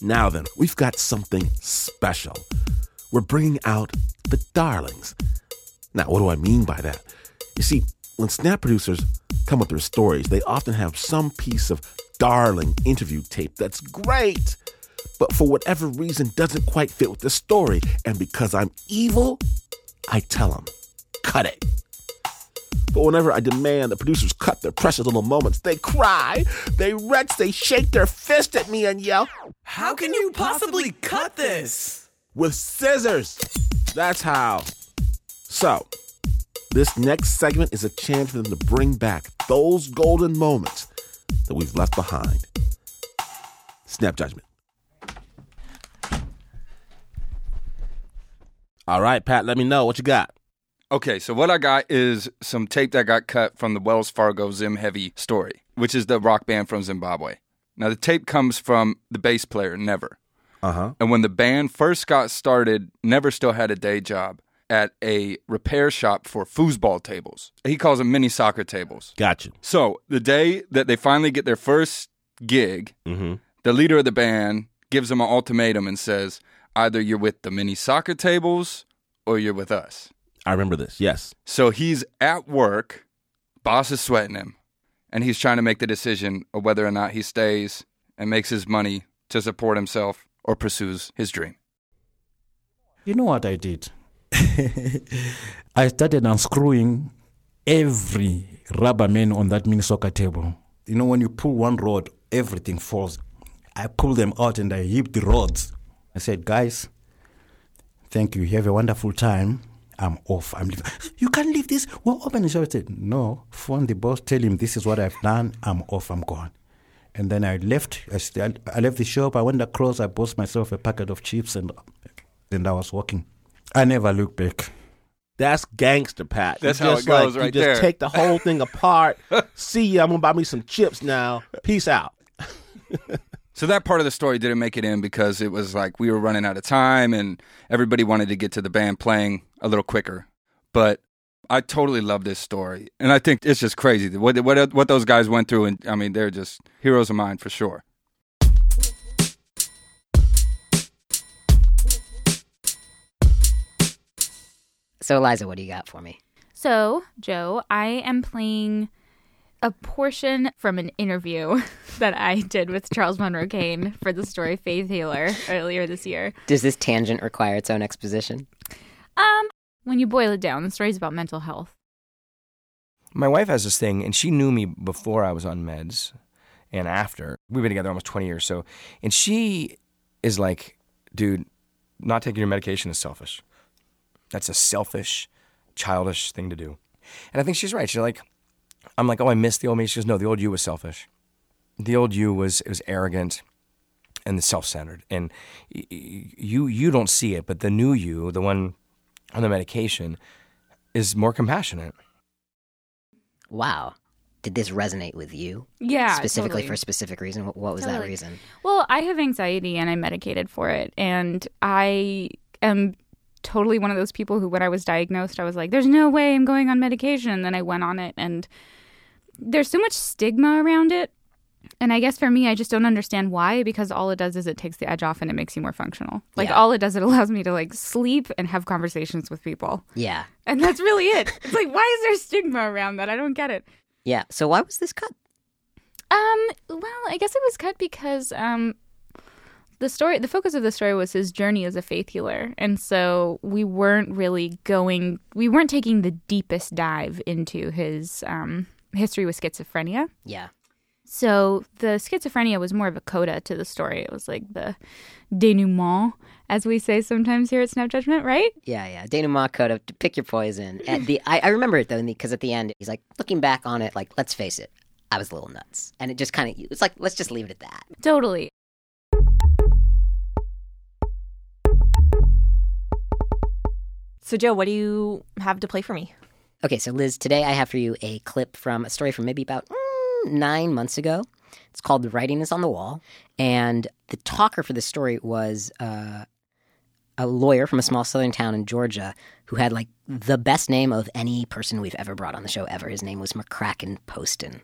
Now then, we've got something special. We're bringing out the darlings. Now, what do I mean by that? You see, when Snap producers come with their stories, they often have some piece of darling interview tape that's great, but for whatever reason doesn't quite fit with the story. And because I'm evil, I tell them, cut it. But whenever I demand the producers cut their precious little moments, they cry, they retch, they shake their fist at me and yell, How can you possibly cut this? with scissors. That's how. So, this next segment is a chance for them to bring back those golden moments that we've left behind. Snap judgment. All right, Pat, let me know what you got. Okay, so what I got is some tape that got cut from the Wells Fargo Zim Heavy story, which is the rock band from Zimbabwe. Now, the tape comes from the bass player, Never. Uh huh. And when the band first got started, Never still had a day job at a repair shop for foosball tables. He calls them mini soccer tables. Gotcha. So the day that they finally get their first gig, Mm-hmm. the leader of the band gives them an ultimatum and says, either you're with the mini soccer tables or you're with us. I remember this. Yes. So he's at work, boss is sweating him, and he's trying to make the decision of whether or not he stays and makes his money to support himself or pursues his dream. You know what I did? I started unscrewing every rubber man on that mini soccer table. You know, when you pull one rod, everything falls. I pulled them out and I heaped the rods. I said, guys, thank you. Have a wonderful time. I'm off. I'm leaving. You can't leave this. We're open the shop. I said, no. Phone the boss. Tell him this is what I've done. I'm off. I'm gone. And then I left. I, I left the shop. I went across. I bought myself a packet of chips and and I was walking. I never looked back. That's gangster, Pat. That's you how just it goes like, right You just there. take the whole thing apart. See ya. I'm gonna buy me some chips now. Peace out. So that part of the story didn't make it in because it was like we were running out of time and everybody wanted to get to the band playing a little quicker. But I totally love this story, and I think it's just crazy what what what those guys went through. And I mean, they're just heroes of mine for sure. So, Eliza, what do you got for me? So, Joe, I am playing a portion from an interview that I did with Charles Monroe Kane for the story Faith Healer earlier this year. Does this tangent require its own exposition? Um, when you boil it down, the story's about mental health. My wife has this thing, and she knew me before I was on meds and after. We've been together almost 20 years. So, and she is like, dude, not taking your medication is selfish. That's a selfish, childish thing to do. And I think she's right. She's like, I'm like, oh, I miss the old me. She goes, no, the old you was selfish. The old you was it was arrogant and self-centered, and you you don't see it, but the new you, the one on the medication, is more compassionate. Wow. Did this resonate with you? Yeah, Specifically totally. for a specific reason? What what was that reason? Well, I have anxiety and I'm medicated for it. And I am totally one of those people who, when I was diagnosed, I was like, there's no way I'm going on medication. And then I went on it. And there's so much stigma around it. And I guess for me, I just don't understand why because all it does is it takes the edge off and it makes you more functional. Like Yeah. all it does, it allows me to like sleep and have conversations with people. Yeah. And that's really it. It's like, why is there stigma around that? I don't get it. Yeah. So why was this cut? Um, well, I guess it was cut because um the story the focus of the story was his journey as a faith healer. And so we weren't really going we weren't taking the deepest dive into his um history with schizophrenia. Yeah. So the schizophrenia was more of a coda to the story. It was like the denouement, as we say sometimes here at Snap Judgment, right? Yeah, yeah. Denouement coda to pick your poison. At the I, I remember it though because at the end he's like looking back on it like let's face it, I was a little nuts, and it just kind of it's like let's just leave it at that. Totally. So, Joe, what do you have to play for me? Okay, so Liz, today I have for you a clip from a story from maybe about mm, nine months ago. It's called "The Writing Is on the Wall," and the talker for this story was uh, a lawyer from a small southern town in Georgia who had like the best name of any person we've ever brought on the show ever. His name was McCracken Poston.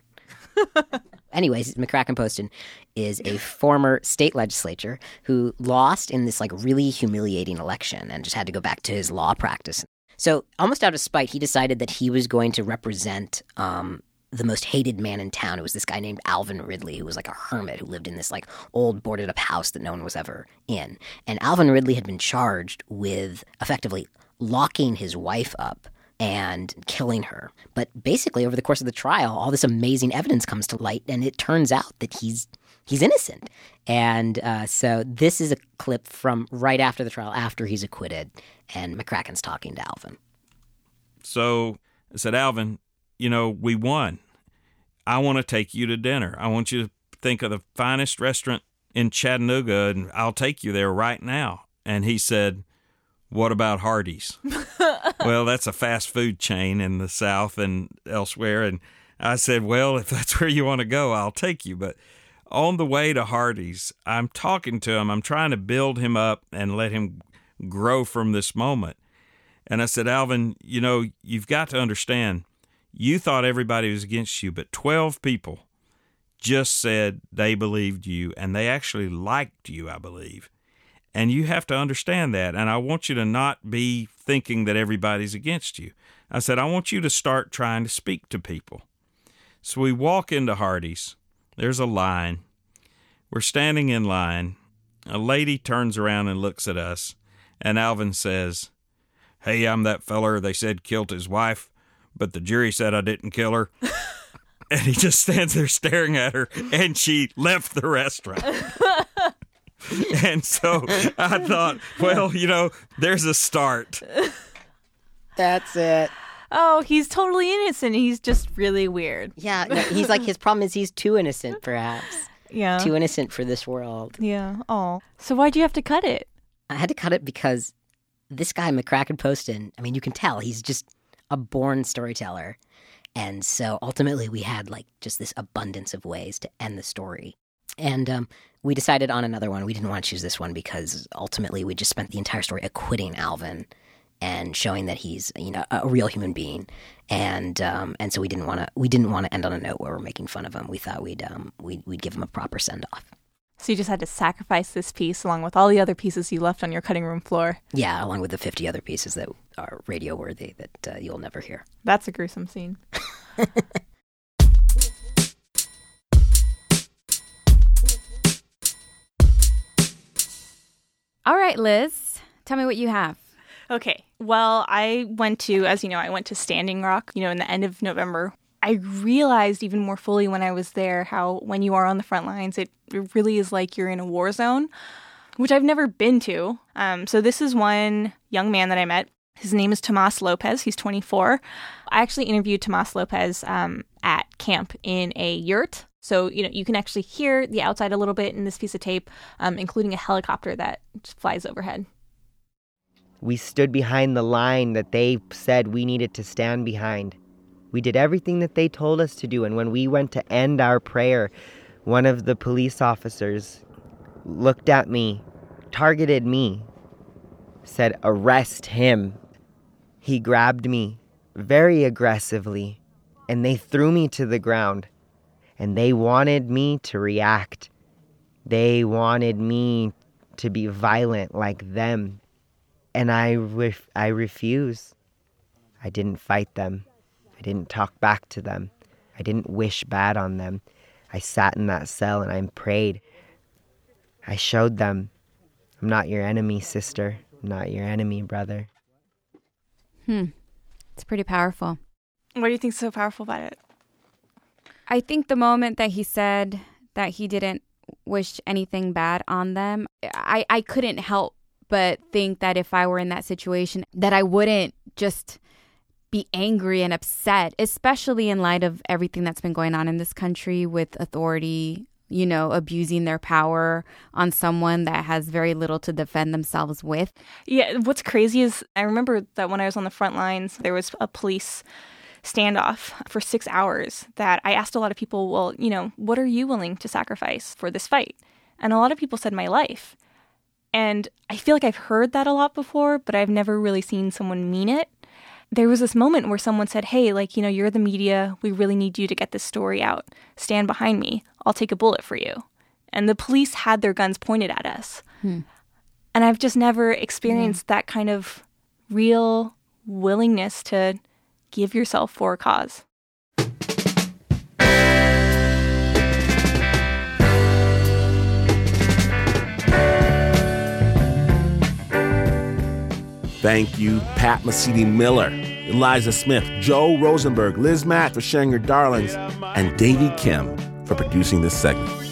Anyways, McCracken Poston is a former state legislator who lost in this like really humiliating election and just had to go back to his law practice. So, almost out of spite, he decided that he was going to represent um, the most hated man in town. It was this guy named Alvin Ridley, who was like a hermit who lived in this like old boarded up house that no one was ever in. And Alvin Ridley had been charged with effectively locking his wife up and killing her. But basically, over the course of the trial, all this amazing evidence comes to light, and it turns out that he's he's innocent. And uh, so this is a clip from right after the trial, after he's acquitted, and McCracken's talking to Alvin. So I said, Alvin, you know, we won. I want to take you to dinner. I want you to think of the finest restaurant in Chattanooga, and I'll take you there right now. And he said, What about Hardee's? well, that's a fast food chain in the South and elsewhere. And I said, Well, if that's where you want to go, I'll take you. But on the way to Hardee's, I'm talking to him. I'm trying to build him up and let him grow from this moment. And I said, Alvin, you know, you've got to understand, you thought everybody was against you, but 12 people just said they believed you and they actually liked you, I believe. And you have to understand that. And I want you to not be thinking that everybody's against you. I said, I want you to start trying to speak to people. So we walk into Hardee's. There's a line. We're standing in line. A lady turns around and looks at us. And Alvin says, Hey, I'm that feller they said killed his wife, but the jury said I didn't kill her. and he just stands there staring at her, and she left the restaurant. and so I thought, well, you know, there's a start. That's it. Oh, he's totally innocent. He's just really weird. Yeah, no, he's like his problem is he's too innocent, perhaps. Yeah. Too innocent for this world. Yeah. Oh. So why'd you have to cut it? I had to cut it because this guy, McCracken Poston, I mean, you can tell he's just a born storyteller. And so ultimately, we had like just this abundance of ways to end the story. And um, we decided on another one. We didn't want to choose this one because ultimately we just spent the entire story acquitting Alvin and showing that he's you know a real human being. And um, and so we didn't want to we didn't want to end on a note where we're making fun of him. We thought we'd um, we'd, we'd give him a proper send off. So you just had to sacrifice this piece along with all the other pieces you left on your cutting room floor. Yeah, along with the fifty other pieces that are radio worthy that uh, you'll never hear. That's a gruesome scene. All right, Liz, tell me what you have. Okay. Well, I went to, as you know, I went to Standing Rock, you know, in the end of November. I realized even more fully when I was there how when you are on the front lines, it, really is like you're in a war zone, which I've never been to. Um, so this is one young man that I met. His name is Tomas Lopez. He's 24. I actually interviewed Tomas Lopez um, at camp in a yurt. So, you know, you can actually hear the outside a little bit in this piece of tape, um, including a helicopter that flies overhead. We stood behind the line that they said we needed to stand behind. We did everything that they told us to do. And when we went to end our prayer, one of the police officers looked at me, targeted me, said, Arrest him. He grabbed me very aggressively and they threw me to the ground. And they wanted me to react. They wanted me to be violent like them and I ref- I refuse. I didn't fight them. I didn't talk back to them. I didn't wish bad on them. I sat in that cell and I prayed. I showed them, I'm not your enemy, sister. I'm not your enemy, brother. Hmm. It's pretty powerful. What do you think's so powerful about it? I think the moment that he said that he didn't wish anything bad on them, I, I couldn't help but think that if I were in that situation, that I wouldn't just be angry and upset, especially in light of everything that's been going on in this country with authority, you know, abusing their power on someone that has very little to defend themselves with. Yeah, what's crazy is I remember that when I was on the front lines, there was a police standoff for six hours that I asked a lot of people, well, you know, what are you willing to sacrifice for this fight? And a lot of people said my life. And I feel like I've heard that a lot before, but I've never really seen someone mean it. There was this moment where someone said, Hey, like, you know, you're the media. We really need you to get this story out. Stand behind me. I'll take a bullet for you. And the police had their guns pointed at us. Hmm. And I've just never experienced that kind of real willingness to give yourself for a cause. Thank you, Pat Mesiti Miller, Eliza Smith, Joe Rosenberg, Liz Mak for sharing your darlings, and Davey Kim for producing this segment.